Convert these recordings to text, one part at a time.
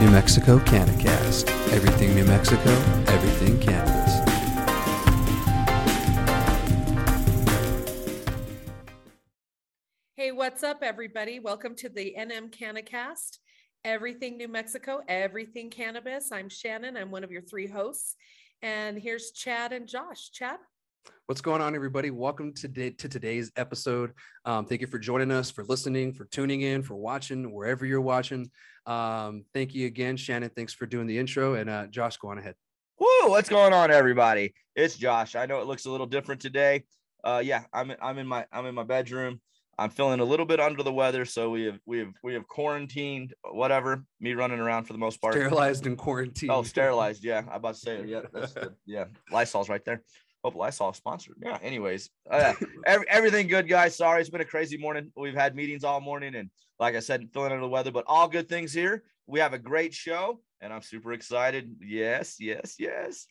New Mexico CannaCast. Everything New Mexico, everything cannabis. Hey, what's up, everybody? Welcome to the NM CannaCast. Everything New Mexico, everything cannabis. I'm Shannon. I'm one of your three hosts. And here's Chad and Josh. Chad? What's going on, everybody? Welcome to, to today's episode. Um, thank you for joining us, for listening, for tuning in, for watching wherever you're watching. Um, thank you again, Shannon. Thanks for doing the intro. And uh, Josh, go on ahead. Woo! What's going on, everybody? It's Josh. I know it looks a little different today. Uh, yeah, I'm I'm in my I'm in my bedroom. I'm feeling a little bit under the weather, so we have we have we have quarantined, whatever. Me running around for the most part. Sterilized and quarantined. Oh, sterilized. Yeah, I about to say it. Yeah, that's the, yeah. Lysol's right there. Hope Lysol sponsored. Yeah. Anyways, uh, every, everything good, guys. Sorry, it's been a crazy morning. We've had meetings all morning, and like I said, feeling under the weather, but all good things here. We have a great show, and I'm super excited. Yes, yes, yes.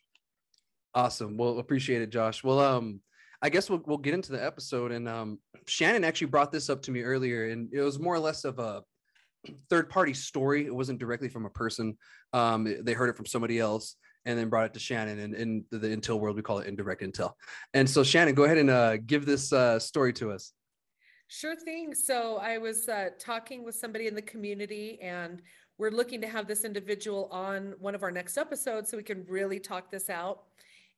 Awesome. Well, appreciate it, Josh. Well, um, I guess we'll we'll get into the episode. And um, Shannon actually brought this up to me earlier, and it was more or less of a third party story. It wasn't directly from a person. Um, they heard it from somebody else and then brought it to Shannon. And in the, the intel world, we call it indirect intel. And so, Shannon, go ahead and uh, give this uh, story to us. Sure thing. So I was uh, talking with somebody in the community, and we're looking to have this individual on one of our next episodes so we can really talk this out.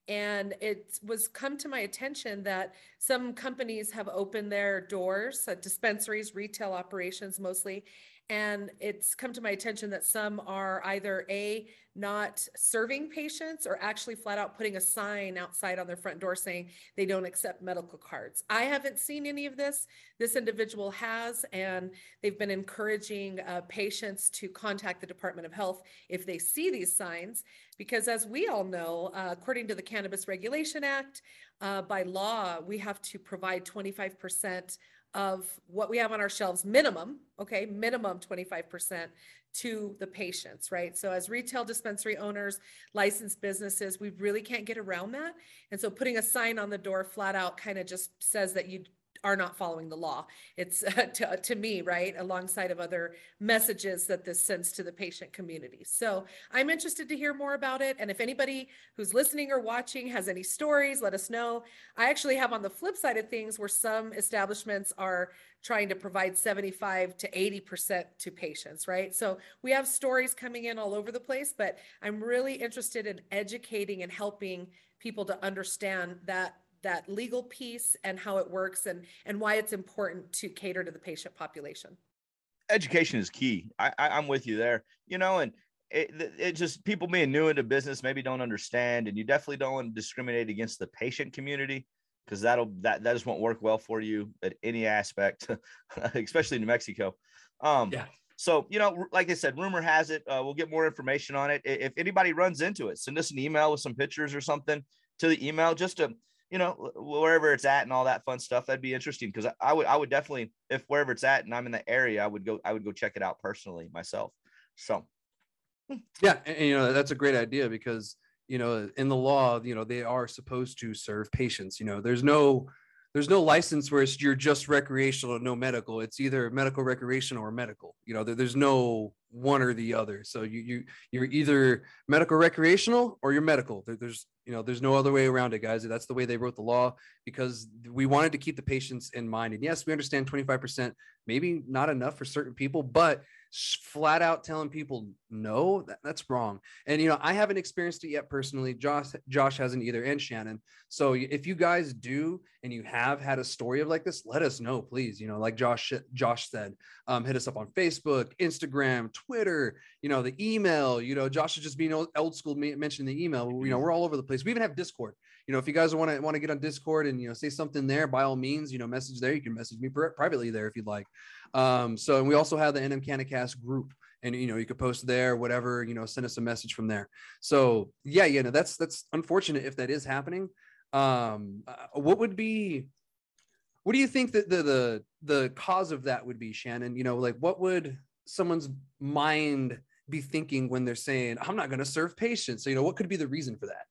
And it was come to my attention that some companies have opened their doors, uh, dispensaries, retail operations mostly, and it's come to my attention that some are either a not serving patients or actually flat out putting a sign outside on their front door saying they don't accept medical cards. I haven't seen any of this. This individual has, and they've been encouraging uh, patients to contact the Department of Health if they see these signs, because as we all know, uh, according to the Cannabis Regulation Act, uh, by law, we have to provide 25% of what we have on our shelves minimum okay minimum 25% to the patients right? So as retail dispensary owners licensed businesses we really can't get around that. And so putting a sign on the door flat out kind of just says that you are not following the law. It's uh, to, to me, right, alongside of other messages that this sends to the patient community. So I'm interested to hear more about it. And if anybody who's listening or watching has any stories, let us know. I actually have on the flip side of things where some establishments are trying to provide 75 to 80% to patients, right? So we have stories coming in all over the place, but I'm really interested in educating and helping people to understand that that legal piece and how it works and and why it's important to cater to the patient population. Education is key. I, I am with you there you know and it, it just people being new into business maybe don't understand and you definitely don't want to discriminate against the patient community because that'll that that just won't work well for you at any aspect especially new mexico. Um yeah. so you know like i said rumor has it uh, we'll get more information on it. If anybody runs into it send us an email with some pictures or something to the email just to you know, wherever it's at and all that fun stuff, that'd be interesting because I would I would definitely if wherever it's at and I'm in the area, I would go I would go check it out personally myself. So hmm. yeah, and, and you know that's a great idea because you know in the law, you know they are supposed to serve patients. You know, there's no there's no license where it's you're just recreational no medical. It's either medical recreational or medical you know there, there's no one or the other. So you you you're either medical recreational or you're medical. There, there's you know there's no other way around it guys. That's the way they wrote the law because we wanted to keep the patients in mind. And yes we understand 25% maybe not enough for certain people but flat out telling people no that, that's wrong. And you know i haven't experienced it yet personally. Josh josh hasn't either and shannon. So if you guys do and you have had a story of like this let us know please. You know like josh josh said um, hit us up on facebook instagram twitter you know the email. You know josh is just being old, old school mentioning the email. You know we're all over the place. We even have discord. You know if you guys want to want to get on discord and you know say something there by all means you know message there. You can message me privately there if you'd like um, so, and we also have the NM CannaCast group, and you know you could post there, whatever, you know, send us a message from there. So, yeah, you know, that's that's unfortunate if that is happening. Um, uh, what would be, what do you think that the the the cause of that would be, Shannon? You know, like what would someone's mind be thinking when they're saying, "I'm not going to serve patients"? So, you know, what could be the reason for that?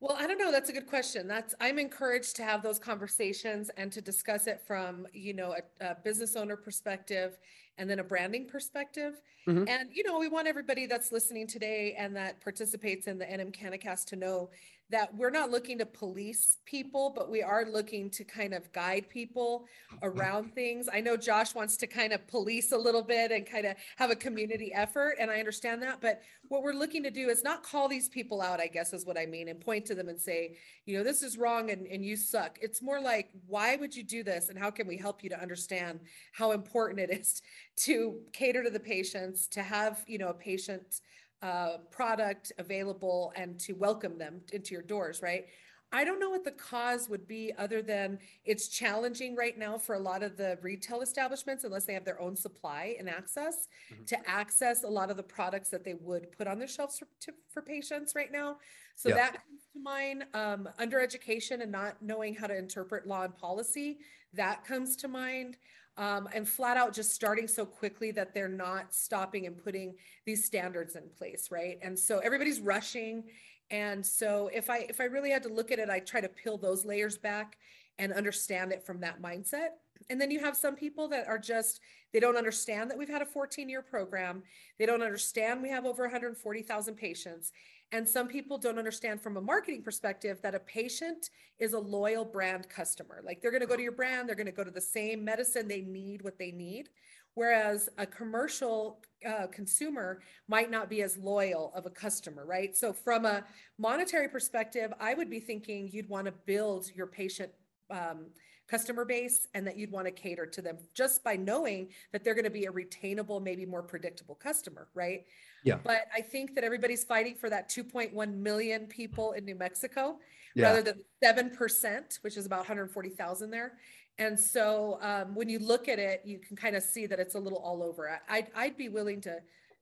Well, I don't know. That's a good question. That's I'm encouraged to have those conversations and to discuss it from, you know, a, a business owner perspective and then a branding perspective. Mhm. And, you know, we want everybody that's listening today and that participates in the NM CannaCast to know that we're not looking to police people, but we are looking to kind of guide people around things. I know Josh wants to kind of police a little bit and kind of have a community effort, and I understand that. But what we're looking to do is not call these people out, I guess is what I mean, and point to them and say, you know, this is wrong and, and you suck. It's more like, why would you do this? And how can we help you to understand how important it is to cater to the patients, to have, you know, a patient uh, product available and to welcome them into your doors, right? I don't know what the cause would be other than it's challenging right now for a lot of the retail establishments unless they have their own supply and access Mhm. to access a lot of the products that they would put on their shelves for, to, for patients right now. So Yeah. that comes to mind. Um, under education and not knowing how to interpret law and policy, that comes to mind. Um, and flat out just starting so quickly that they're not stopping and putting these standards in place, right? And so everybody's rushing. And so if I if I really had to look at it, I try to peel those layers back and understand it from that mindset. And then you have some people that are just they don't understand that we've had a 14 year program. They don't understand we have over 140,000 patients. And some people don't understand from a marketing perspective that a patient is a loyal brand customer. Like they're going to go to your brand, they're going to go to the same medicine they need what they need. Whereas a commercial uh, consumer might not be as loyal of a customer, right? So, from a monetary perspective, I would be thinking you'd want to build your patient um, customer base and that you'd want to cater to them just by knowing that they're going to be a retainable, maybe more predictable customer, right? Yeah. But I think that everybody's fighting for that 2.1 million people in New Mexico Yeah. rather than 7%, which is about 140,000 there. And so um, when you look at it, you can kind of see that it's a little all over. I- I'd, I'd be willing to,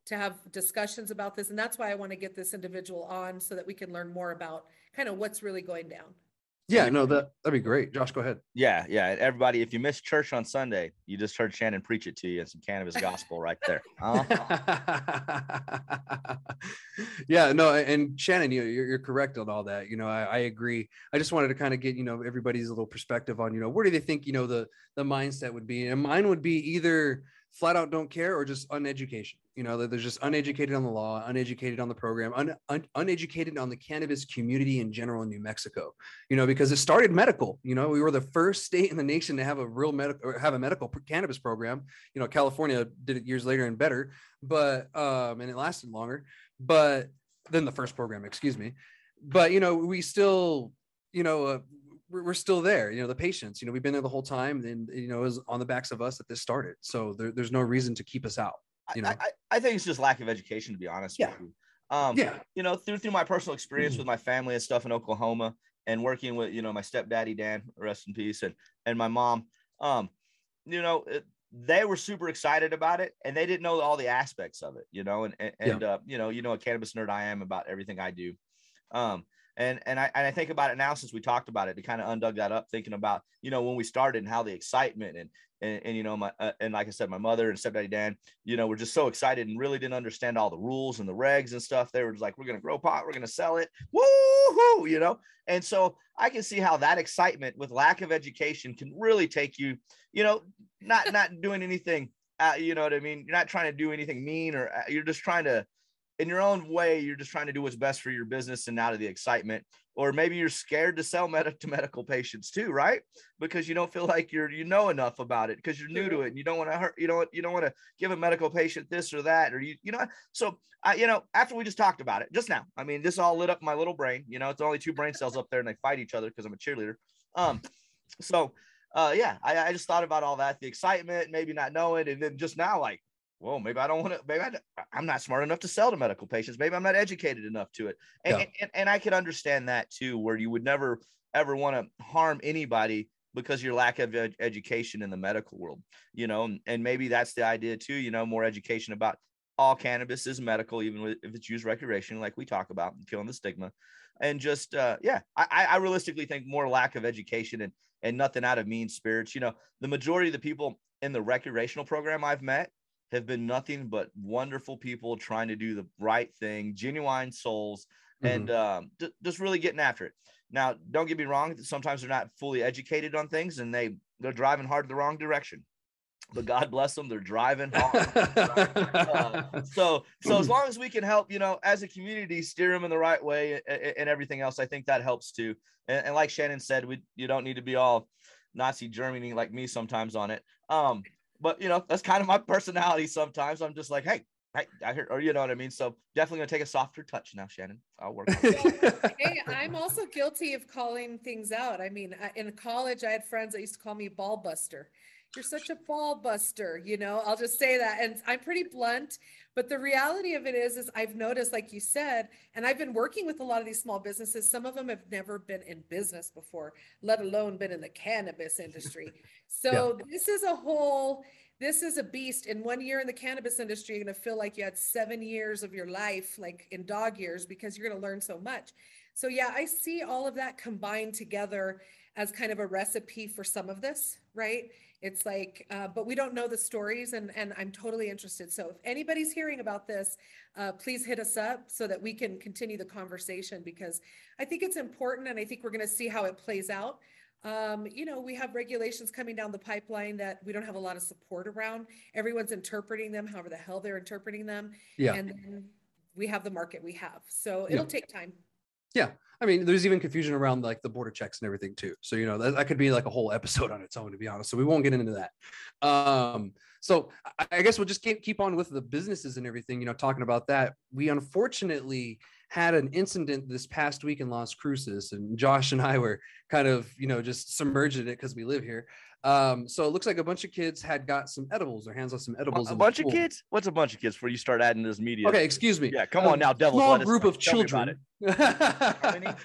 to have discussions about this. And that's why I want to get this individual on so that we can learn more about kind of what's really going down. Yeah, no, that that'd be great. Josh, go ahead. Yeah, yeah. Everybody, if you missed church on Sunday, you just heard Shannon preach it to you and some cannabis gospel right there. Uh-huh. yeah, no, and Shannon, you, you're, you're correct on all that. You know, I, I agree. I just wanted to kind of get you know everybody's little perspective on you know where do they think you know the the mindset would be, and mine would be either flat out don't care or just uneducation. You know, they're just uneducated on the law, uneducated on the program, un, un, uneducated on the cannabis community in general in New Mexico. You know, because it started medical. You know, we were the first state in the nation to have a real medical or have a medical cannabis program. You know, California did it years later and better, but um, and it lasted longer, but than the first program. Excuse me, but you know, we still, you know. Uh, we're, still there, you know, the patients, you know, we've been there the whole time and, you know, it was on the backs of us that this started. So there, there's no reason to keep us out. You know? I, I, I think it's just lack of education, to be honest Yeah. with you. Um, yeah. you know, through through my personal experience Mhm. with my family and stuff in Oklahoma, and working with you know my stepdaddy Dan, rest in peace, and and my mom. Um, you know, it, they were super excited about it, and they didn't know all the aspects of it. You know, and and, Yeah. and uh, you know, you know, a cannabis nerd I am about everything I do. Um, and and I and I think about it now since we talked about it, to kind of undug that up, thinking about you know when we started and how the excitement and and, and you know my uh, and like I said, my mother and stepdaddy Dan, you know, were just so excited and really didn't understand all the rules and the regs and stuff. They were just like, we're gonna grow pot, we're gonna sell it, woohoo, you know. And so I can see how that excitement with lack of education can really take you, you know, not not doing anything, uh, you know what I mean. You're not trying to do anything mean, or uh, you're just trying to, in your own way, you're just trying to do what's best for your business and out of the excitement. Or maybe you're scared to sell med- to medical patients too, right? Because you don't feel like you're you know enough about it because you're new to it and you don't want to hurt, you don't you don't want to give a medical patient this or that or you you know so I you know after we just talked about it just now i mean this all lit up my little brain you know it's only two brain cells up there and they fight each other because i'm a cheerleader um so uh yeah I, I just thought about all that the excitement maybe not knowing and then just now like whoa maybe i don't want to maybe I, I'm not smart enough to sell to medical patients. Maybe i'm not educated enough to it. And, Yeah. and, and i could understand that too where you would never ever want to harm anybody because your lack of ed- education in the medical world you know and, and maybe that's the idea too you know more education about all cannabis is medical even if it's used recreationally like we talk about and killing the stigma. And just uh yeah I, I I realistically think more lack of education and and nothing out of mean spirits. You know the majority of the people in the recreational program i've met have been nothing but wonderful people trying to do the right thing genuine souls and um, d- just really getting after it. Now, don't get me wrong. Sometimes they're not fully educated on things, and they they're driving hard the wrong direction. But God bless them, they're driving hard. uh, so, so as long as we can help, you know, as a community, steer them in the right way and, and everything else, I think that helps too. And, and, like Shannon said, we you don't need to be all Nazi Germany like me sometimes on it. Um, but you know, that's kind of my personality. Sometimes I'm just like, hey, I, I heard, or you know what I mean. So definitely gonna take a softer touch now, Shannon. I'll work. hey, I'm also guilty of calling things out. I mean, in college, I had friends that used to call me ball buster. You're such a ball buster, you know. I'll just say that, and I'm pretty blunt. But the reality of it is, is I've noticed, like you said, and I've been working with a lot of these small businesses. Some of them have never been in business before, let alone been in the cannabis industry. So yeah. this is a whole this is a beast. In one year in the cannabis industry, you're going to feel like you had seven years of your life, like in dog years, because you're going to learn so much. So, yeah, I see all of that combined together as kind of a recipe for some of this, right? It's like, uh, but we don't know the stories, and and I'm totally interested. So if anybody's hearing about this, uh, please hit us up so that we can continue the conversation because I think it's important, and I think we're going to see how it plays out. Um, you know, we have regulations coming down the pipeline that we don't have a lot of support around. Everyone's interpreting them however the hell they're interpreting them. Yeah. And then we have the market we have. So it'll yeah. take time. Yeah. I mean, there's even confusion around like the border checks and everything too. So, you know, that, that could be like a whole episode on its own, to be honest. So we won't get into that. Um, so I, I guess we'll just keep, keep on with the businesses and everything, you know, talking about that. We unfortunately had an incident this past week in Las Cruces, and Josh and I were kind of, you know, just submerged in it because we live here. Um, so it looks like a bunch of kids had got some edibles, their hands on some edibles. A, a bunch of kids? What's a bunch of kids before you start adding this media? Okay, excuse me. Yeah, come um, on now, devil. Small group of children. it.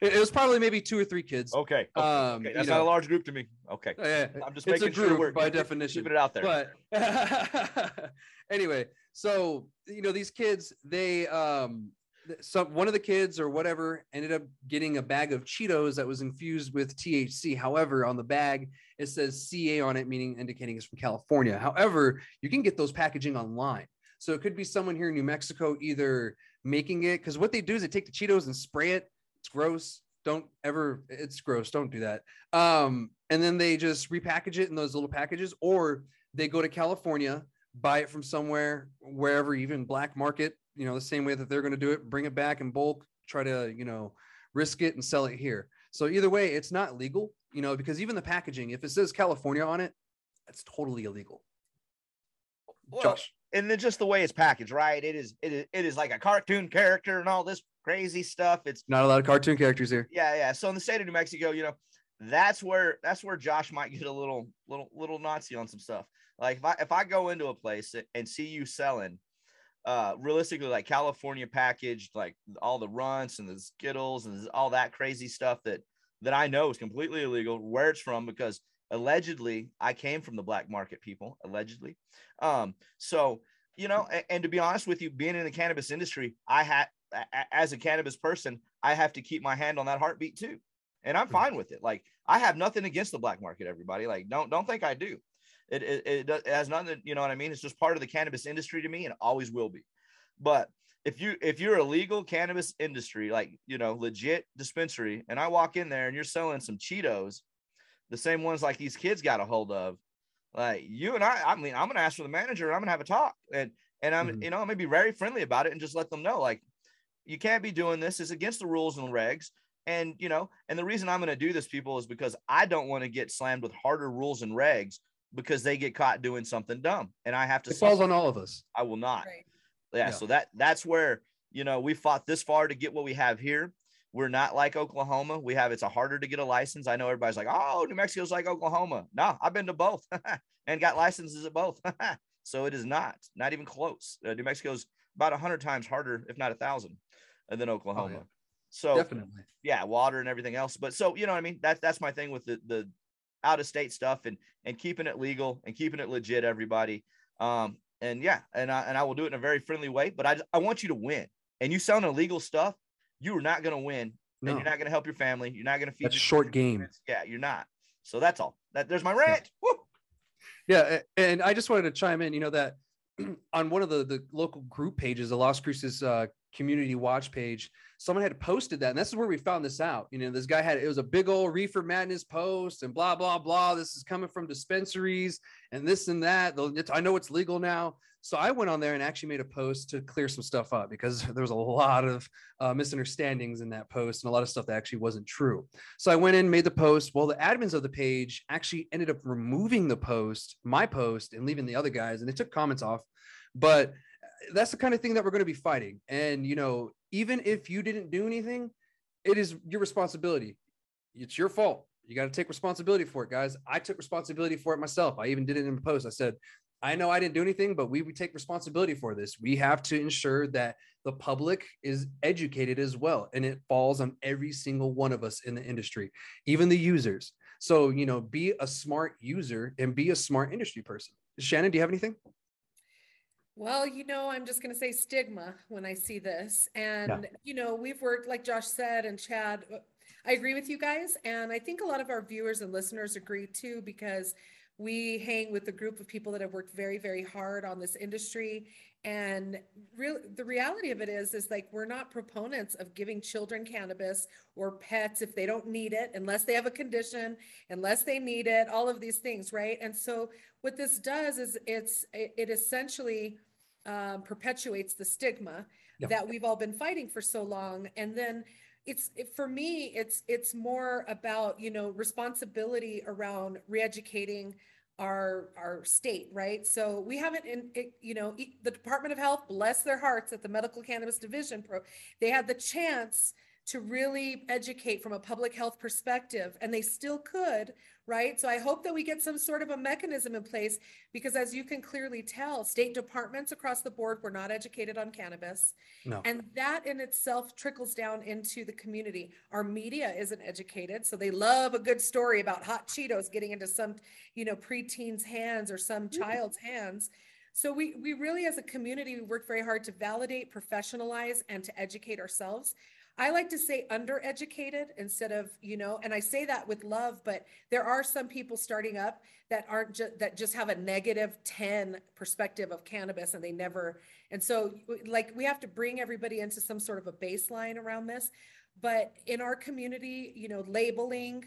it was probably maybe two or three kids. Okay. okay. Um, okay. That's not know. a large group to me. Okay. Yeah, I'm just it's making a group sure we're by definition. Keeping it out there. But anyway, so you know these kids, they um some one of the kids or whatever ended up getting a bag of Cheetos that was infused with THC. However, on the bag it says CA on it, meaning indicating it's from California. However, you can get those packaging online. So it could be someone here in New Mexico either making it because what they do is they take the Cheetos and spray it. It's gross. Don't ever. It's gross. Don't do that. Um, and then they just repackage it in those little packages, or they go to California, buy it from somewhere, wherever, even black market, you know, the same way that they're going to do it, bring it back in bulk, try to, you know, risk it and sell it here. So either way, it's not legal, you know, because even the packaging, if it says California on it, that's totally illegal. Well, Josh. And then just the way it's packaged, right? It is, it is, it is like a cartoon character and all this crazy stuff. It's not a lot of cartoon characters here. Yeah, yeah. So in the state of New Mexico, you know, that's where that's where Josh might get a little little little Nazi on some stuff. Like if I if I go into a place and see you selling uh realistically like California packaged, like all the runts and the Skittles and all that crazy stuff that that I know is completely illegal, where it's from, because allegedly I came from the black market people, allegedly. Um, so you know, and, and to be honest with you, being in the cannabis industry, I had as a cannabis person, I have to keep my hand on that heartbeat too. And I'm hmm. fine with it. Like I have nothing against the black market, everybody. Like, don't don't think I do. It, it, it, it has nothing, you know what I mean? It's just part of the cannabis industry to me and always will be. But if you if you're a legal cannabis industry, like you know, legit dispensary, and I walk in there and you're selling some Cheetos, the same ones like these kids got a hold of, like you and I, I mean, I'm gonna ask for the manager, I'm gonna have a talk. And and I'm, mm-hmm. you know, I'm gonna be very friendly about it and just let them know, like, you can't be doing this. It's against the rules and regs. And you know, and the reason I'm going to do this, people, is because I don't want to get slammed with harder rules and regs because they get caught doing something dumb, and I have to. It falls on all of us. I will not. Right. Yeah, yeah. So that that's where you know we fought this far to get what we have here. We're not like Oklahoma. We have it's a harder to get a license. I know everybody's like, oh, New Mexico's like Oklahoma. No, I've been to both and got licenses at both. so it is not, not even close. Uh, New Mexico's about a hundred times harder, if not a thousand, than Oklahoma. Oh, yeah. So definitely, yeah, water and everything else. But so you know, what I mean, that's that's my thing with the the out of state stuff and and keeping it legal and keeping it legit. Everybody, um, and yeah, and I and I will do it in a very friendly way. But I I want you to win. And you selling illegal stuff, you are not going to win. No. And you're not going to help your family. You're not going to feed. That's short game. Yeah, you're not. So that's all. That there's my rant. Yeah. yeah, and I just wanted to chime in. You know that on one of the the local group pages, the Las Cruces uh, community watch page someone had posted that and this is where we found this out. You know this guy had it was a big old reefer madness post and blah blah blah. This is coming from dispensaries and this and that. I know it's legal now. So i went on there and actually made a post to clear some stuff up because there was a lot of uh, misunderstandings in that post and a lot of stuff that actually wasn't true. So i went in made the post. Well the admins of the page actually ended up removing the post my post and leaving the other guys and they took comments off. But that's the kind of thing that we're going to be fighting and you know even if you didn't do anything, it is your responsibility. It's your fault. You got to take responsibility for it, guys. I took responsibility for it myself. I even did it in a post. I said, I know I didn't do anything, but we take responsibility for this. We have to ensure that the public is educated as well. And it falls on every single one of us in the industry, even the users. So, you know, be a smart user and be a smart industry person. Shannon, do you have anything? Well, you know, I'm just going to say stigma when I see this. And, yeah. you know, we've worked, like Josh said, and Chad, uh, I agree with you guys. And I think a lot of our viewers and listeners agree too, because we hang with a group of people that have worked very, very hard on this industry. And real, the reality of it is, is like we're not proponents of giving children cannabis or pets if they don't need it, unless they have a condition, unless they need it, all of these things, right? And so what this does is it's it essentially um, perpetuates the stigma yep. that we've all been fighting for so long and then it's it, for me it's it's more about you know responsibility around reeducating our our state right so we haven't in it, you know the department of health bless their hearts at the medical cannabis division pro they had the chance to really educate from a public health perspective and they still could right? So i hope that we get some sort of a mechanism in place because as you can clearly tell state departments across the board were not educated on cannabis. No. and that in itself trickles down into the community. Our media isn't educated so they love a good story about hot cheetos getting into some you know preteen's hands or some mm-hmm. child's hands. So we we really as a community we work very hard to validate professionalize and to educate ourselves I like to say undereducated instead of, you know, and I say that with love, but there are some people starting up that aren't just that just have a negative 10 perspective of cannabis and they never and so like we have to bring everybody into some sort of a baseline around this. But in our community, you know, labeling,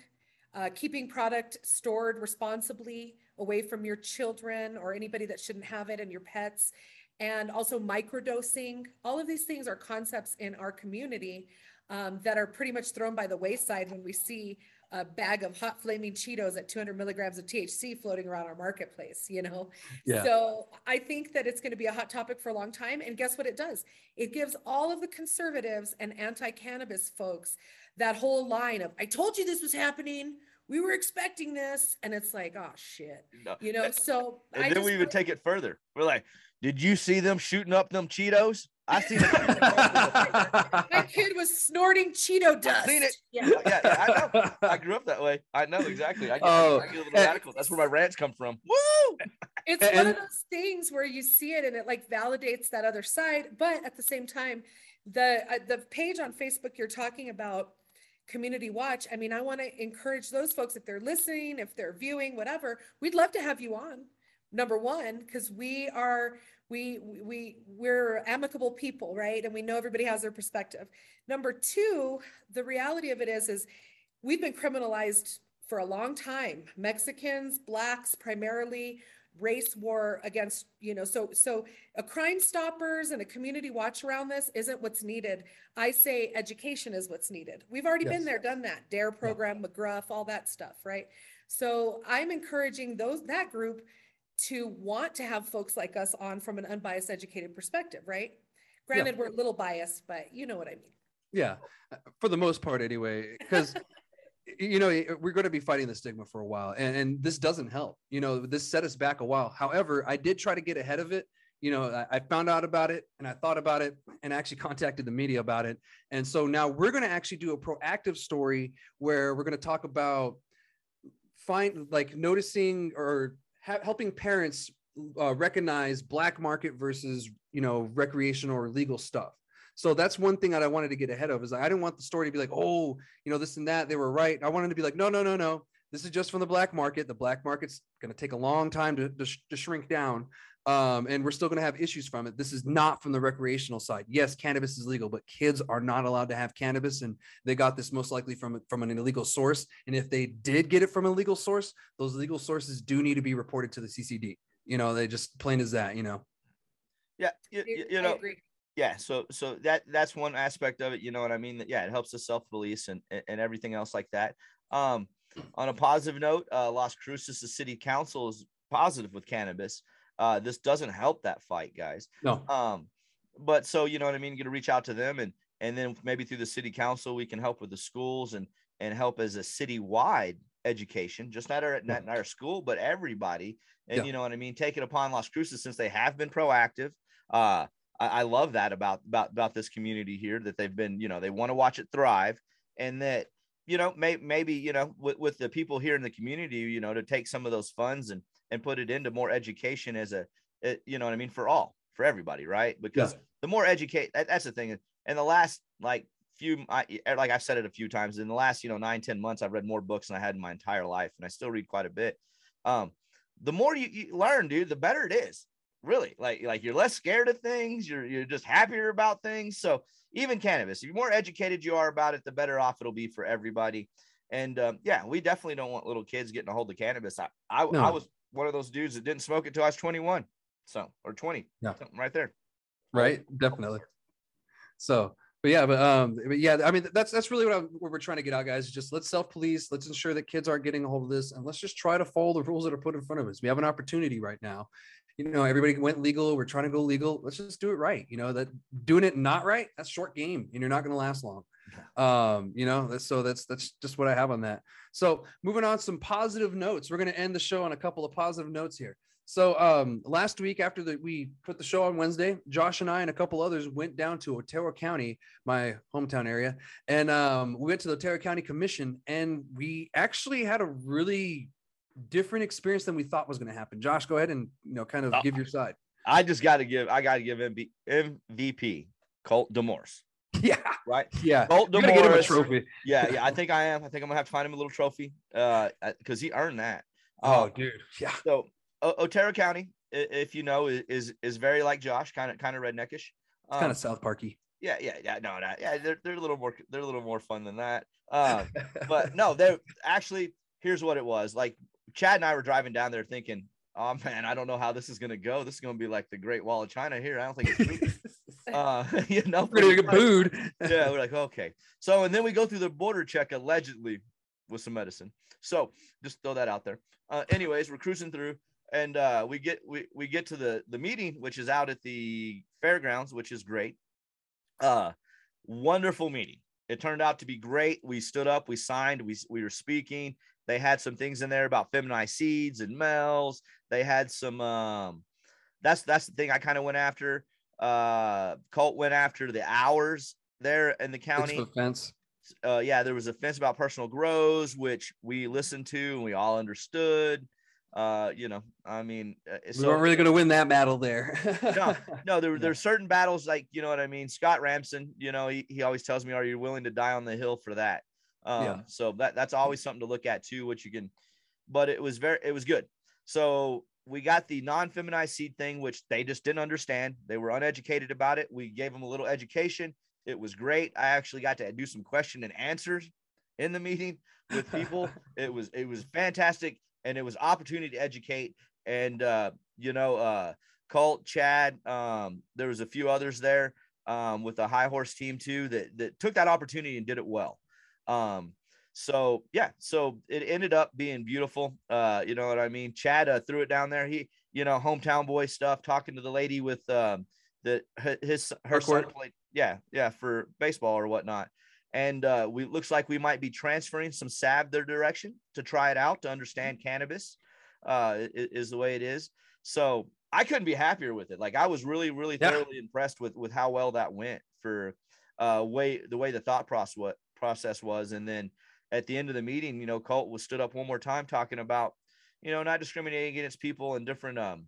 uh, keeping product stored responsibly away from your children or anybody that shouldn't have it and your pets and also microdosing. All of these things are concepts in our community um, that are pretty much thrown by the wayside when we see a bag of hot flaming Cheetos at 200 milligrams of THC floating around our marketplace, you know? Yeah. So I think that it's going to be a hot topic for a long time. And guess what it does? It gives all of the conservatives and anti cannabis folks that whole line of, I told you this was happening. We were expecting this. And it's like, oh shit. No. You know, so and I then we would take it further. We're like, did you see them shooting up them Cheetos? I seen it. My kid was snorting Cheeto dust. I seen it. Yeah. yeah, yeah, I know. I grew up that way. I know exactly. I get, oh, I get a little radical. That's where my rants come from. Woo! It's and, one of those things where you see it and it like validates that other side, but at the same time, the uh, the page on Facebook you're talking about community watch i mean i want to encourage those folks if they're listening if they're viewing whatever we'd love to have you on number one because we are we we we're amicable people right? And we know everybody has their perspective. Number two the reality of it is is we've been criminalized for a long time. Mexicans blacks primarily race war against you know so so a crime stoppers and a community watch around this isn't what's needed. I say education is what's needed. We've already yes. been there done that dare program yeah. mcgruff all that stuff right? So i'm encouraging those that group to want to have folks like us on from an unbiased educated perspective right? Granted yeah. we're a little biased but you know what i mean. Yeah for the most part anyway because you know we're going to be fighting the stigma for a while and, and this doesn't help you know this set us back a while. However i did try to get ahead of it you know I, I found out about it and i thought about it and actually contacted the media about it and so now we're going to actually do a proactive story where we're going to talk about find like noticing or ha- helping parents uh, recognize black market versus you know recreational or legal stuff so that's one thing that i wanted to get ahead of is i didn't want the story to be like oh you know this and that they were right i wanted to be like no no no no This is just from the black market. The black market's going to take a long time to, to, sh- to shrink down. Um, and we're still going to have issues from it. This is not from the recreational side. Yes, cannabis is legal, but kids are not allowed to have cannabis, and they got this most likely from from an illegal source. And if they did get it from a legal source, those legal sources do need to be reported to the CCD. You know, they just plain as that. You know. Yeah, you, you, you know, yeah. So so that that's one aspect of it. You know what I mean? Yeah, it helps the self police and and everything else like that. Um, on a positive note, uh, Las Cruces, the city council is positive with cannabis. Uh, this doesn't help that fight, guys. No. Um, but so you know what I mean. Going to reach out to them, and and then maybe through the city council, we can help with the schools and and help as a citywide education, just not our not our school, but everybody. And yeah. you know what I mean. Take it upon Las Cruces since they have been proactive. Uh, I, I love that about about about this community here that they've been. You know, they want to watch it thrive, and that you know, may, maybe, you know, with, with the people here in the community, you know, to take some of those funds and, and put it into more education as a, eh, you know what I mean? For all, for everybody. Right. Because yeah. the more educate, that, that's the thing. And the last, like few, I, eh, like I've said it a few times in the last, you know, nine ten months, I've read more books than I had in my entire life. And I still read quite a bit. Um, the more you, you learn, dude, the better it is really like like you're less scared of things you're you're just happier about things so even cannabis the more educated you are about it the better off it'll be for everybody and um, yeah we definitely don't want little kids getting a hold of cannabis i I, no. I, was one of those dudes that didn't smoke it till i was 21 so or 20 yeah right there right definitely so but yeah, but um, but yeah, I mean that's that's really what, I'm, what we're trying to get out, guys. Just let's self police. Let's ensure that kids aren't getting a hold of this, and let's just try to follow the rules that are put in front of us. We have an opportunity right now. You know, everybody went legal. We're trying to go legal. Let's just do it right. You know that doing it not right, that's short game, and you're not going to last long. Um, you know, that's so that's that's just what I have on that. So moving on, some positive notes. We're going to end the show on a couple of positive notes here. So um, last week, after the, we put the show on Wednesday, Josh and I and a couple others went down to Otero County, my hometown area, and um, we went to the Otero County Commission, and we actually had a really different experience than we thought was going to happen. Josh, go ahead and you know kind of uh, give your side. I just got to give I got to give MV, MVP Colt Demorse. Yeah. Right. Yeah. Colt Demorse. Get him a trophy. Yeah. Yeah. I think I am. I think I'm gonna have to find him a little trophy. Uh, because he earned that. Oh, um, dude. Yeah. So o- Otero County, if you know, is is very like Josh, kind of kind of redneckish. Um, kind of South Parky. Yeah, yeah, yeah. No, no, yeah. They're they're a little more they're a little more fun than that. Um, but no, they're actually here's what it was. Like Chad and I were driving down there thinking, oh man, I don't know how this is gonna go. This is gonna be like the Great Wall of China here. I don't think it's uh, you know, we're get booed. yeah, we're like, okay. So and then we go through the border check allegedly with some medicine. So just throw that out there. Uh, anyways, we're cruising through and uh, we get we, we get to the the meeting which is out at the fairgrounds which is great uh wonderful meeting it turned out to be great we stood up we signed we, we were speaking they had some things in there about feminized seeds and males they had some um that's that's the thing i kind of went after uh Colt went after the hours there in the county. fence. Uh yeah there was a fence about personal grows which we listened to and we all understood. Uh you know i mean uh, we weren't really going to win that battle there. No no there, there's certain battles like you know what i mean? Scott ramson you know he, he always tells me are you willing to die on the hill for that? Um yeah. so that that's always something to look at too what you can but it was very it was good. So we got the non-feminized seed thing which they just didn't understand. They were uneducated about it. We gave them a little education. It was great. I actually got to do some question and answers in the meeting with people. It was it was fantastic and it was opportunity to educate. And uh, you know, uh, Colt, Chad, um, there was a few others there um, with the high horse team too that that took that opportunity and did it well. Um, so yeah, so it ended up being beautiful. Uh, you know what I mean? Chad uh, threw it down there. He, you know, hometown boy stuff, talking to the lady with um, the his her son played, yeah, yeah, for baseball or whatnot and uh, we looks like we might be transferring some salve their direction to try it out to understand cannabis uh, is, the way it is. So I couldn't be happier with it. Like I was really, really yeah. thoroughly impressed with with how well that went for uh, way the way the thought process what process was. And then at the end of the meeting, you know, Colt was stood up one more time talking about you know not discriminating against people and different um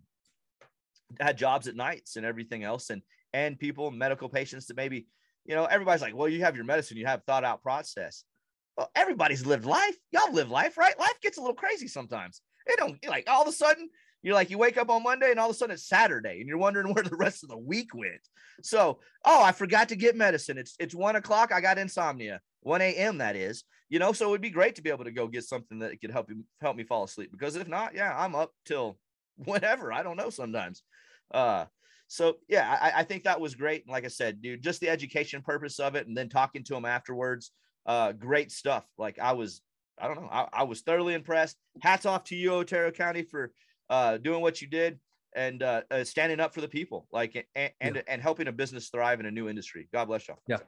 had jobs at nights and everything else and and people medical patients that maybe you know, everybody's like, well, you have your medicine, you have thought out process. well, everybody's lived life. Y'all live life, right? Life gets a little crazy sometimes. It don't like all of a sudden you're like you wake up on Monday and all of a sudden it's Saturday and you're wondering where the rest of the week went. So, oh, I forgot to get medicine. It's it's one o'clock. I got insomnia. 1 a.m. that is. You know, so it'd be great to be able to go get something that could help you help me fall asleep. Because if not, yeah, I'm up till whatever. I don't know sometimes. Uh so yeah, I, I think that was great. And like I said, dude, just the education purpose of it and then talking to him afterwards. Uh great stuff. Like I was, I don't know, I, I was thoroughly impressed. Hats off to you, Otero County, for uh, doing what you did and uh, uh, standing up for the people, like and and, yeah. and helping a business thrive in a new industry. God bless y'all. Yeah.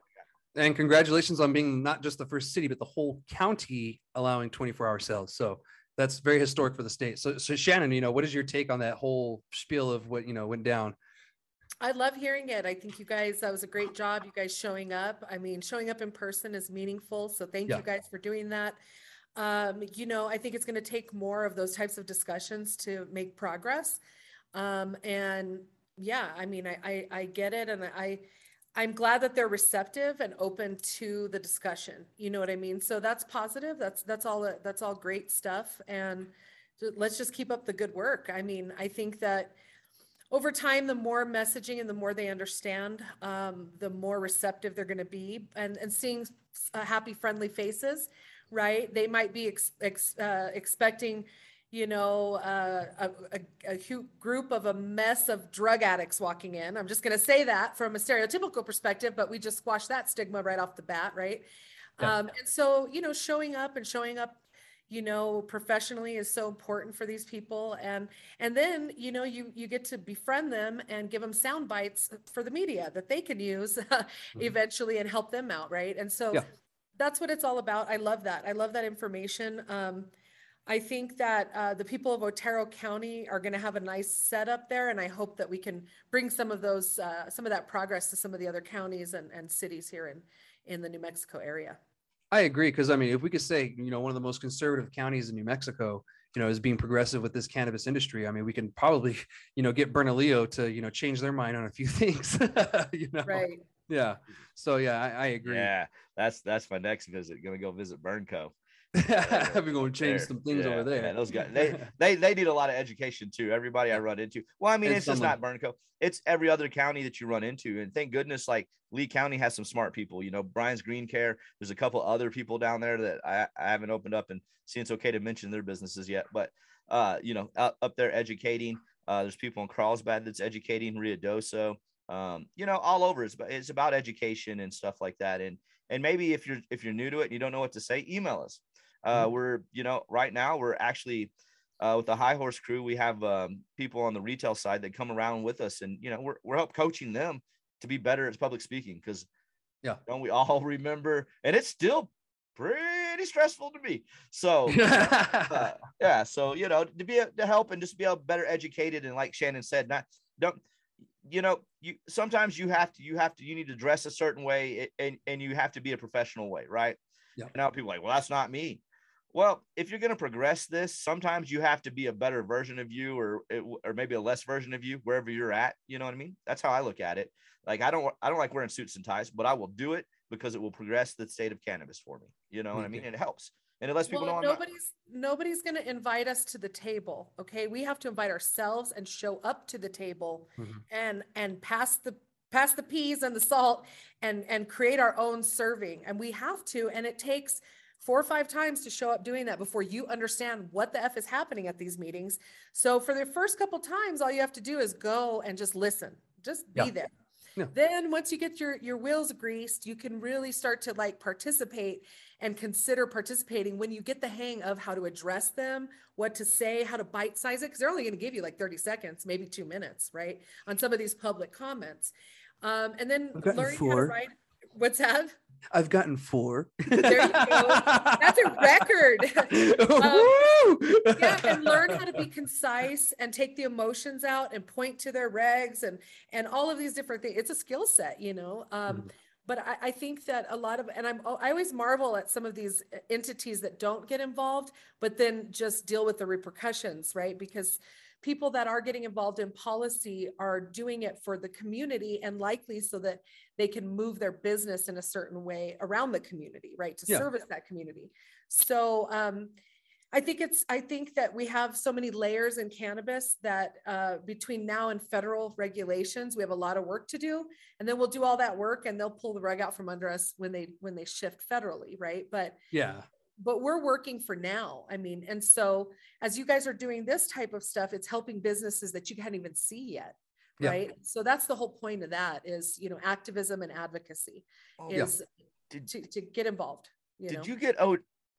And congratulations on being not just the first city, but the whole county allowing 24 hour sales. So that's very historic for the state. So, so Shannon, you know, what is your take on that whole spiel of what, you know, went down? I love hearing it. I think you guys, that was a great job. You guys showing up. I mean, showing up in person is meaningful. So thank yeah. you guys for doing that um, you know, I think it's going to take more of those types of discussions to make progress. Um, and yeah, I mean, I, I, I get it. And I, I'm glad that they're receptive and open to the discussion. You know what I mean? So that's positive. That's, that's all, that's all great stuff. And let's just keep up the good work. I mean, I think that over time, the more messaging and the more they understand, um, the more receptive they're going to be and, and seeing uh, happy, friendly faces right? They might be ex, ex, uh, expecting, you know, uh, a, a, a, group of a mess of drug addicts walking in. I'm just going to say that from a stereotypical perspective, but we just squash that stigma right off the bat, right? Yeah. Um, and so, you know, showing up and showing up you know professionally is so important for these people and and then you know you you get to befriend them and give them sound bites for the media that they can use mm-hmm. eventually and help them out right and so yeah that's what it's all about. I love that. I love that information. Um, I think that uh, the people of Otero County are going to have a nice setup there, and I hope that we can bring some of those, uh, some of that progress to some of the other counties and, and cities here in in the New Mexico area. I agree because I mean, if we could say, you know, one of the most conservative counties in New Mexico, you know, is being progressive with this cannabis industry. I mean, we can probably, you know, get Bernalillo to, you know, change their mind on a few things. you know, right yeah. So yeah, I, I, agree. Yeah, that's that's my next visit. Gonna go visit BernCo. We're going to change there. some things yeah, over there. Yeah, those guys, they they they need a lot of education too. Everybody I run into. Well, I mean, it's, it's just not BernCo. It's every other county that you run into, and thank goodness, like Lea County has some smart people. You know, Brian's Green Care. There's a couple other people down there that I, I haven't opened up and seen it's okay to mention their businesses yet, but uh, you know, up, up there educating. Uh, there's people in Carlsbad that's educating Ruidoso um, you know, all over. It's about, it's about education and stuff like that. And and maybe if you're if you're new to it and you don't know what to say, email us. Uh, mm-hmm. We're you know right now we're actually uh, with the High Horse crew. We have um, people on the retail side that come around with us, and you know we're we're help coaching them to be better at public speaking because yeah, don't we all remember? And it's still pretty stressful to me. So uh, yeah, so you know to be a, to help and just be able better educated and like Shannon said, not don't you know you sometimes you have to you have to you need to dress a certain way and and you have to be a professional way right yeah now people like well that's not me well if you're going to progress this sometimes you have to be a better version of you or or maybe a less version of you wherever you're at you know what i mean? That's how i look at it. Like i don't i don't like wearing suits and ties but i will do it because it will progress the state of cannabis for me you know what i mean? And it helps. And it lets people well, know nobody's not... nobody's going to invite us to the table okay? We have to invite ourselves and show up to the table mm-hmm. and and pass the pass the peas and the salt and and create our own serving. And we have to and it takes four or five times to show up doing that before you understand what the f is happening at these meetings so for the first couple times all you have to do is go and just listen just be yeah. there then once you get your your wheels greased, you can really start to like participate and consider participating when you get the hang of how to address them, what to say, how to bite size it, because they're only going to give you like 30 seconds, maybe two minutes, right? On some of these public comments. Um, and then learning how to write. What's that? I've gotten four. There you go. That's a record. um, yeah, and learn how to be concise and take the emotions out and point to their regs and and all of these different things. It's a skill set, you know. Um, mm. But I, I, think that a lot of, and I'm, I always marvel at some of these entities that don't get involved, but then just deal with the repercussions, right? Because people that are getting involved in policy are doing it for the community and likely so that they can move their business in a certain way around the community, right? To Yeah. service that community. So um, I think it's, I think that we have so many layers in cannabis that uh, between now and federal regulations, we have a lot of work to do. And then we'll do all that work and they'll pull the rug out from under us when they, when they shift federally, right? But Yeah. But we're working for now. I mean, and so as you guys are doing this type of stuff, it's helping businesses that you can't even see yet. Yeah. Right. So that's the whole point of that is, you know, activism and advocacy Oh, yeah. is Did- to, to get involved. You know? Did you get o-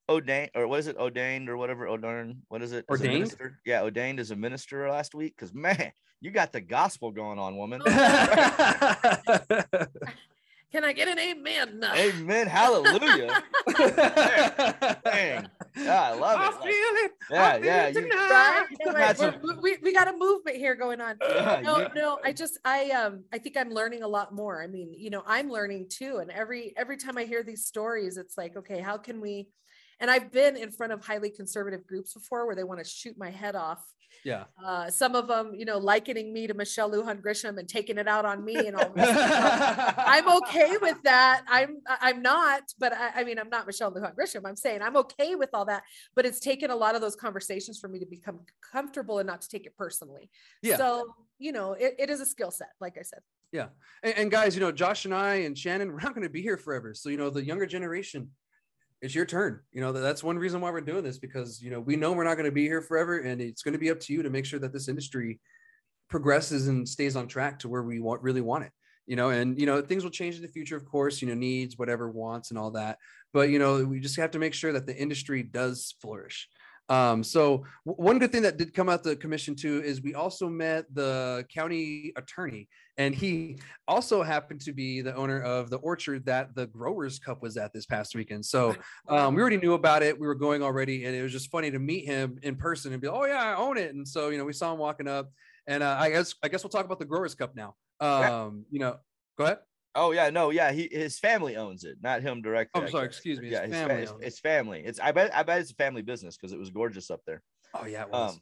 ordained or was it ordained or whatever ordained? What is it? as a Ordained? Yeah, ordained as a minister last week. Because man, you got the gospel going on, woman. Oh, Can I get an amen? Amen. Hallelujah. Dang. Yeah, I love I it. Like, feel it. yeah, I feel yeah. it You, tonight. Right? Anyway, we're- we, we got a movement here going on. Yeah, no, you- no, I just, I, um, I think I'm learning a lot more. I mean, you know, I'm learning too. And every, every time I hear these stories, it's like, okay, how can we, and I've been in front of highly conservative groups before where they want to shoot my head off. Yeah. Uh, some of them, you know, likening me to Michelle Lujan Grisham and taking it out on me and all. I'm okay with that. I'm I'm not, but I, I mean I'm not Michelle Lujan Grisham. I'm saying I'm okay with all that, but it's taken a lot of those conversations for me to become comfortable and not to take it personally. Yeah. So you know, it, it is a skill set, like I said. Yeah. And, and guys, you know, Josh and I and Shannon, we're not going to be here forever. So, you know, the younger generation, it's your turn. You know, that's one reason why we're doing this because, you know, we know we're not going to be here forever and it's going to be up to you to make sure that this industry progresses and stays on track to where we want really want it. You know, and you know, things will change in the future, of course, you know, needs, whatever wants and all that. But you know, we just have to make sure that the industry does flourish. Um, so one good thing that did come out the commission too is we also met the county attorney, and he also happened to be the owner of the orchard that the Growers Cup was at this past weekend. So um, we already knew about it. We were going already, and it was just funny to meet him in person and be, oh yeah, I own it. And so you know, we saw him walking up, and uh, I guess I guess we'll talk about the Growers Cup now. Um, you know, go ahead. Oh yeah, no, yeah. He his family owns it, not him directly. I'm sorry, excuse me, his Yeah, his fa- family it's, owns it. family. It's I bet I bet it's a family business because it was gorgeous up there. Oh yeah, it was. Um,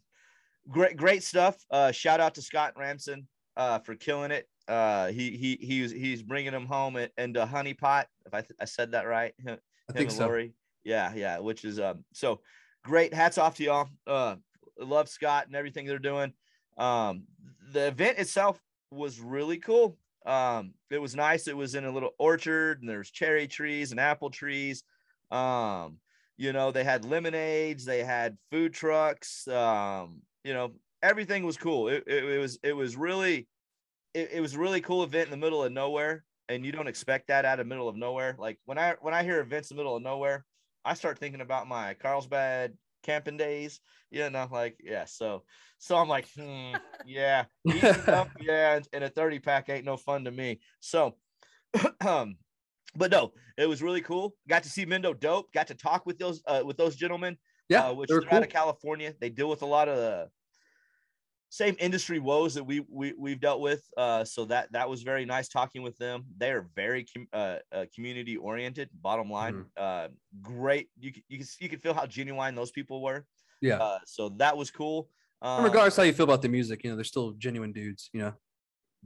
great, great stuff. Uh, shout out to Scott Ramson uh, for killing it. Uh, he he he's he's bringing him home into Honey Pot. If I, th- I said that right, him, I think so. Lori. Yeah, yeah. Which is um so great. Hats off to y'all. Uh, love Scott and everything they're doing. Um, the event itself was really cool. Um, it was nice. It was in a little orchard, and there's cherry trees and apple trees. Um, you know, they had lemonades, they had food trucks. Um, you know, everything was cool. It, it, it was it was really it, it was a really cool event in the middle of nowhere, and you don't expect that out of middle of nowhere. Like when I when I hear events in the middle of nowhere, I start thinking about my Carlsbad camping days. You know, like yeah. So so I'm like, hmm, yeah, yeah, and, and a 30 pack ain't no fun to me. So um but no, it was really cool. Got to see Mendo Dope. Got to talk with those uh, with those gentlemen Yeah, uh, which they were they're out of California. They deal with a lot of the same industry woes that we, we we've dealt with. Uh, so that that was very nice talking with them. They are very com- uh, uh, community oriented. Bottom line, Mm-hmm. uh, great. You can, you can you can feel how genuine those people were. Yeah. Uh, so that was cool. Um, regardless how you feel about the music, you know, they're still genuine dudes, you know.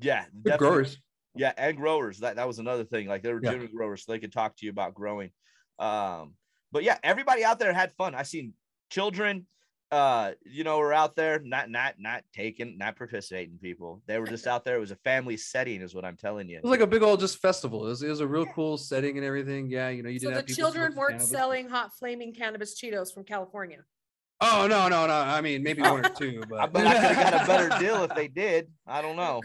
yeah, growers. Yeah, and growers. That that was another thing. Like they were Yeah. genuine growers, so they could talk to you about growing. Um, but yeah, everybody out there had fun. I seen children, uh, you know, were out there, not not not taking, not participating. People, they were just out there. It was a family setting, is what I'm telling you. It was like a big old just festival. It was, it was a real cool setting and everything. Yeah, you know, you So didn't the have children weren't cannabis. selling hot flaming cannabis Cheetos from California. Oh no, no, no. I mean, maybe one or two, I but bet I could have got a better deal if they did. I don't know.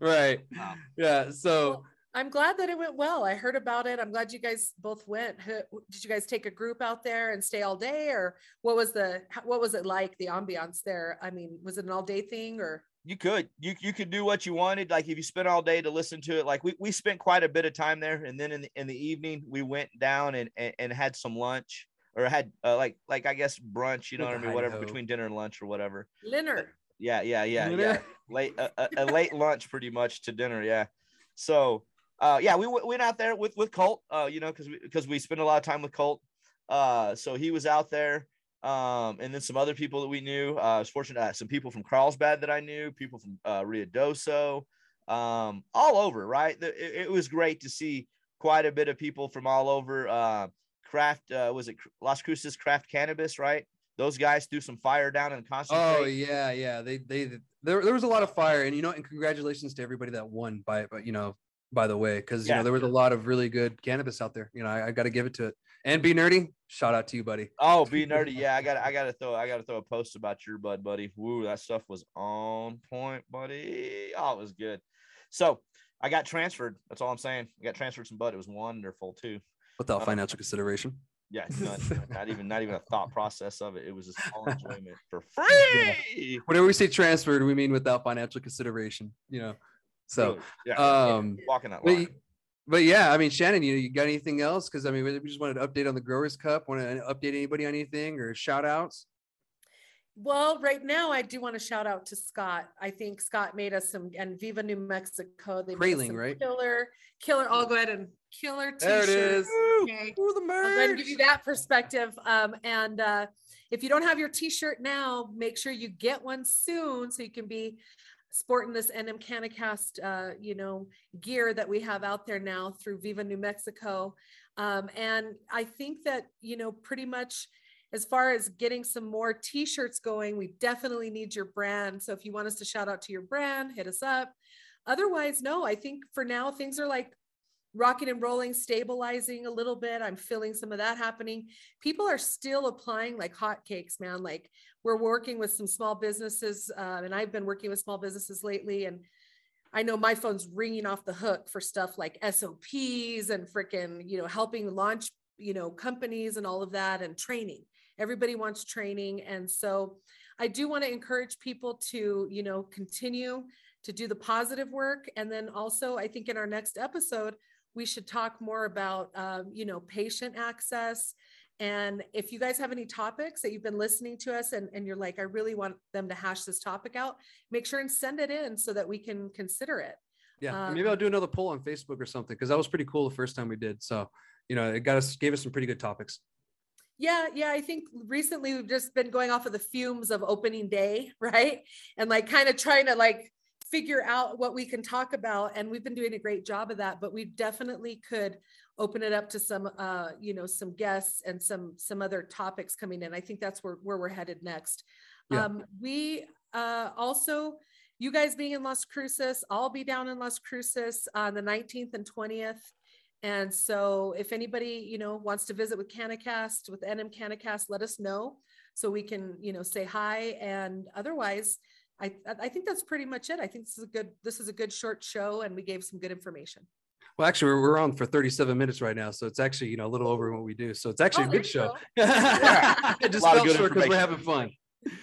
right. Wow. Yeah. So Well, I'm glad that it went well. I heard about it. I'm glad you guys both went. Did you guys take a group out there and stay all day, or what was the what was it like? The ambiance there. I mean, was it an all day thing or? You could, you you could do what you wanted. Like if you spent all day to listen to it, like we, we spent quite a bit of time there, and then in the, in the evening we went down and, and, and had some lunch or had uh, like like I guess brunch, you know what I mean, whatever hi-ho. between dinner and lunch or whatever. Linner. Yeah, yeah, yeah, You yeah. Late a, a, a late lunch, pretty much to dinner. Yeah. So, uh, yeah, we went out there with with Colt. Uh, you know, because we because we spent a lot of time with Colt. Uh, so he was out there. um, and then some other people that we knew. Uh, I was fortunate some people from Carlsbad that I knew, people from uh, Ruidoso, um, all over. Right, it, it, was great to see quite a bit of people from all over. Uh, craft uh, was it Las Cruces Craft Cannabis, right? Those guys threw some fire down in concentrate. Oh yeah, yeah. They they there there was a lot of fire, and you know, and congratulations to everybody that won by but you know by the way, because you know there was a lot of really good cannabis out there. You know, I, I got to give it to it. And be nerdy, shout out to you, buddy. Oh, be nerdy, yeah. I got I got to throw I got to throw a post about your bud, buddy. Woo, that stuff was on point, buddy. Oh, it was good. So I got transferred. That's all I'm saying. I got transferred some bud. It was wonderful too. Without uh, financial consideration. Yeah, not even not even a thought process of it. It was just all enjoyment for free. Yeah. Whenever we say transferred, we mean without financial consideration. You know. So, yeah, um, walking that line. But, but yeah, I mean, Shannon, you, you got anything else? Because I mean, we just wanted to update on the Growers Cup. Want to update anybody on anything or shout outs? Well, right now, I do want to shout out to Scott. I think Scott made us some, and Viva New Mexico. They made some right? Killer, killer. I'll go ahead and killer t-shirt. There it is. Okay. Ooh, the merch. I'm going to give you that perspective. Um, and uh, if you don't have your t-shirt now, make sure you get one soon so you can be sporting this NM CannaCast, uh, you know, gear that we have out there now through Viva New Mexico. Um, and I think that, you know, pretty much as far as getting some more t-shirts going, we definitely need your brand. So if you want us to shout out to your brand, hit us up. Otherwise, no, I think for now things are like rocking and rolling, stabilizing a little bit. I'm feeling some of that happening. People are still applying like hotcakes, man. Like we're working with some small businesses, uh, and I've been working with small businesses lately. And I know my phone's ringing off the hook for stuff like SOPs and freaking, you know, helping launch, you know, companies and all of that and training. Everybody wants training. And so I do want to encourage people to, you know, continue to do the positive work. And then also, I think in our next episode, we should talk more about, um, you know, patient access. And if you guys have any topics that you've been listening to us and, and you're like, I really want them to hash this topic out, make sure and send it in so that we can consider it. Yeah. Um, maybe I'll do another poll on Facebook or something because that was pretty cool the first time we did. So, you know, it got us, gave us some pretty good topics. Yeah, yeah. I think recently we've just been going off of the fumes of opening day, right? And like kind of trying to like figure out what we can talk about and we've been doing a great job of that but we definitely could open it up to some uh you know some guests and some some other topics coming in i think that's where, where we're headed next yeah. um we uh also you guys being in las cruces i'll be down in las cruces on the 19th and 20th and so if anybody you know wants to visit with CannaCast with nm CannaCast let us know so we can you know say hi and otherwise I, I think that's pretty much it. I think this is a good this is a good short show, and we gave some good information. Well, actually, we're, we're on for 37 minutes right now, so it's actually you know a little over what we do. So it's actually oh, a good show. Go. it just felt short because we're having fun.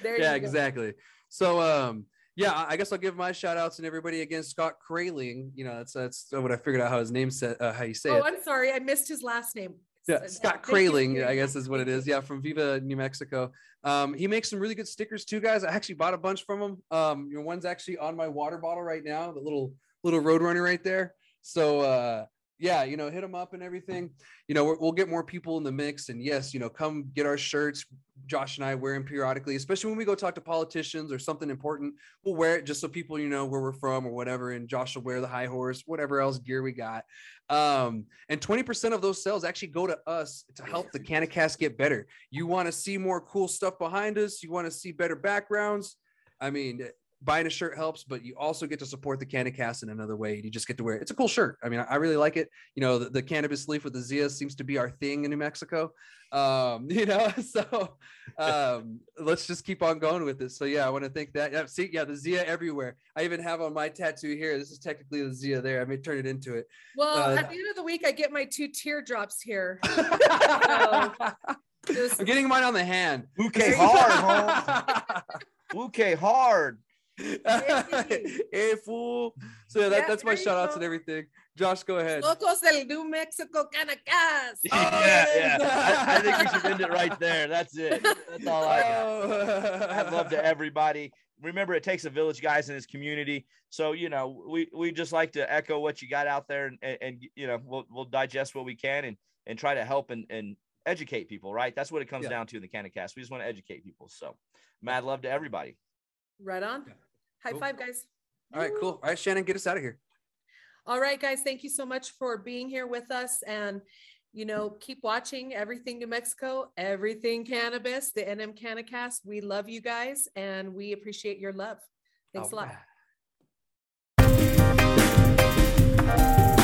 There yeah, exactly. So um, yeah, I guess I'll give my shout outs and everybody again. Scott Kraling, you know, that's that's what I figured out how his name said, uh, how you say oh, it. Oh, I'm sorry, I missed his last name. Yeah, Scott Kraling, I guess is what it is. Yeah, from Viva, New Mexico. Um, he makes some really good stickers too, guys. I actually bought a bunch from him. Um, your one's actually on my water bottle right now, the little little Roadrunner right there. So uh, yeah, you know, hit them up and everything. You know, we'll get more people in the mix, and yes, you know, come get our shirts. Josh and I wear them periodically, especially when we go talk to politicians or something important. We'll wear it just so people you know where we're from or whatever. And Josh will wear the high horse, whatever else gear we got. Um, and 20% of those sales actually go to us to help the CannaCast get better. You want to see more cool stuff behind us. You want to see better backgrounds. I mean, buying a shirt helps, but you also get to support the CannaCast in another way. You just get to wear it. It's a cool shirt. I mean, I really like it. You know, the, the cannabis leaf with the Zia seems to be our thing in New Mexico. Um, you know, so um, let's just keep on going with this. So yeah, I want to thank that. Yeah, see, yeah, the Zia everywhere. I even have on my tattoo here. This is technically the Zia there. I may turn it into it. Well, uh, at the end of the week, I get my two teardrops here. so, just... I'm getting mine on the hand. Okay, hard, Okay, hard hey fool. So yeah, that, yeah, that's my shout outs and everything. Josh, go ahead. Locos del New Mexico CannaCast. yeah, yeah. I, I, think we should end it right there. That's it. That's all I got. I oh. love to everybody. Remember, it takes a village, guys, in this community. So you know, we we just like to echo what you got out there, and, and, and you know, we'll we'll digest what we can and and try to help and and educate people, right? That's what it comes Yeah. down to in the CannaCast. We just want to educate people. So, mad love to everybody. Right on. High Cool. five, guys. All right, cool. All right, Shannon, get us out of here. All right, guys, thank you so much for being here with us and you know, keep watching everything New Mexico, everything cannabis, the NM CannaCast. We love you guys and we appreciate your love. Thanks a lot. right.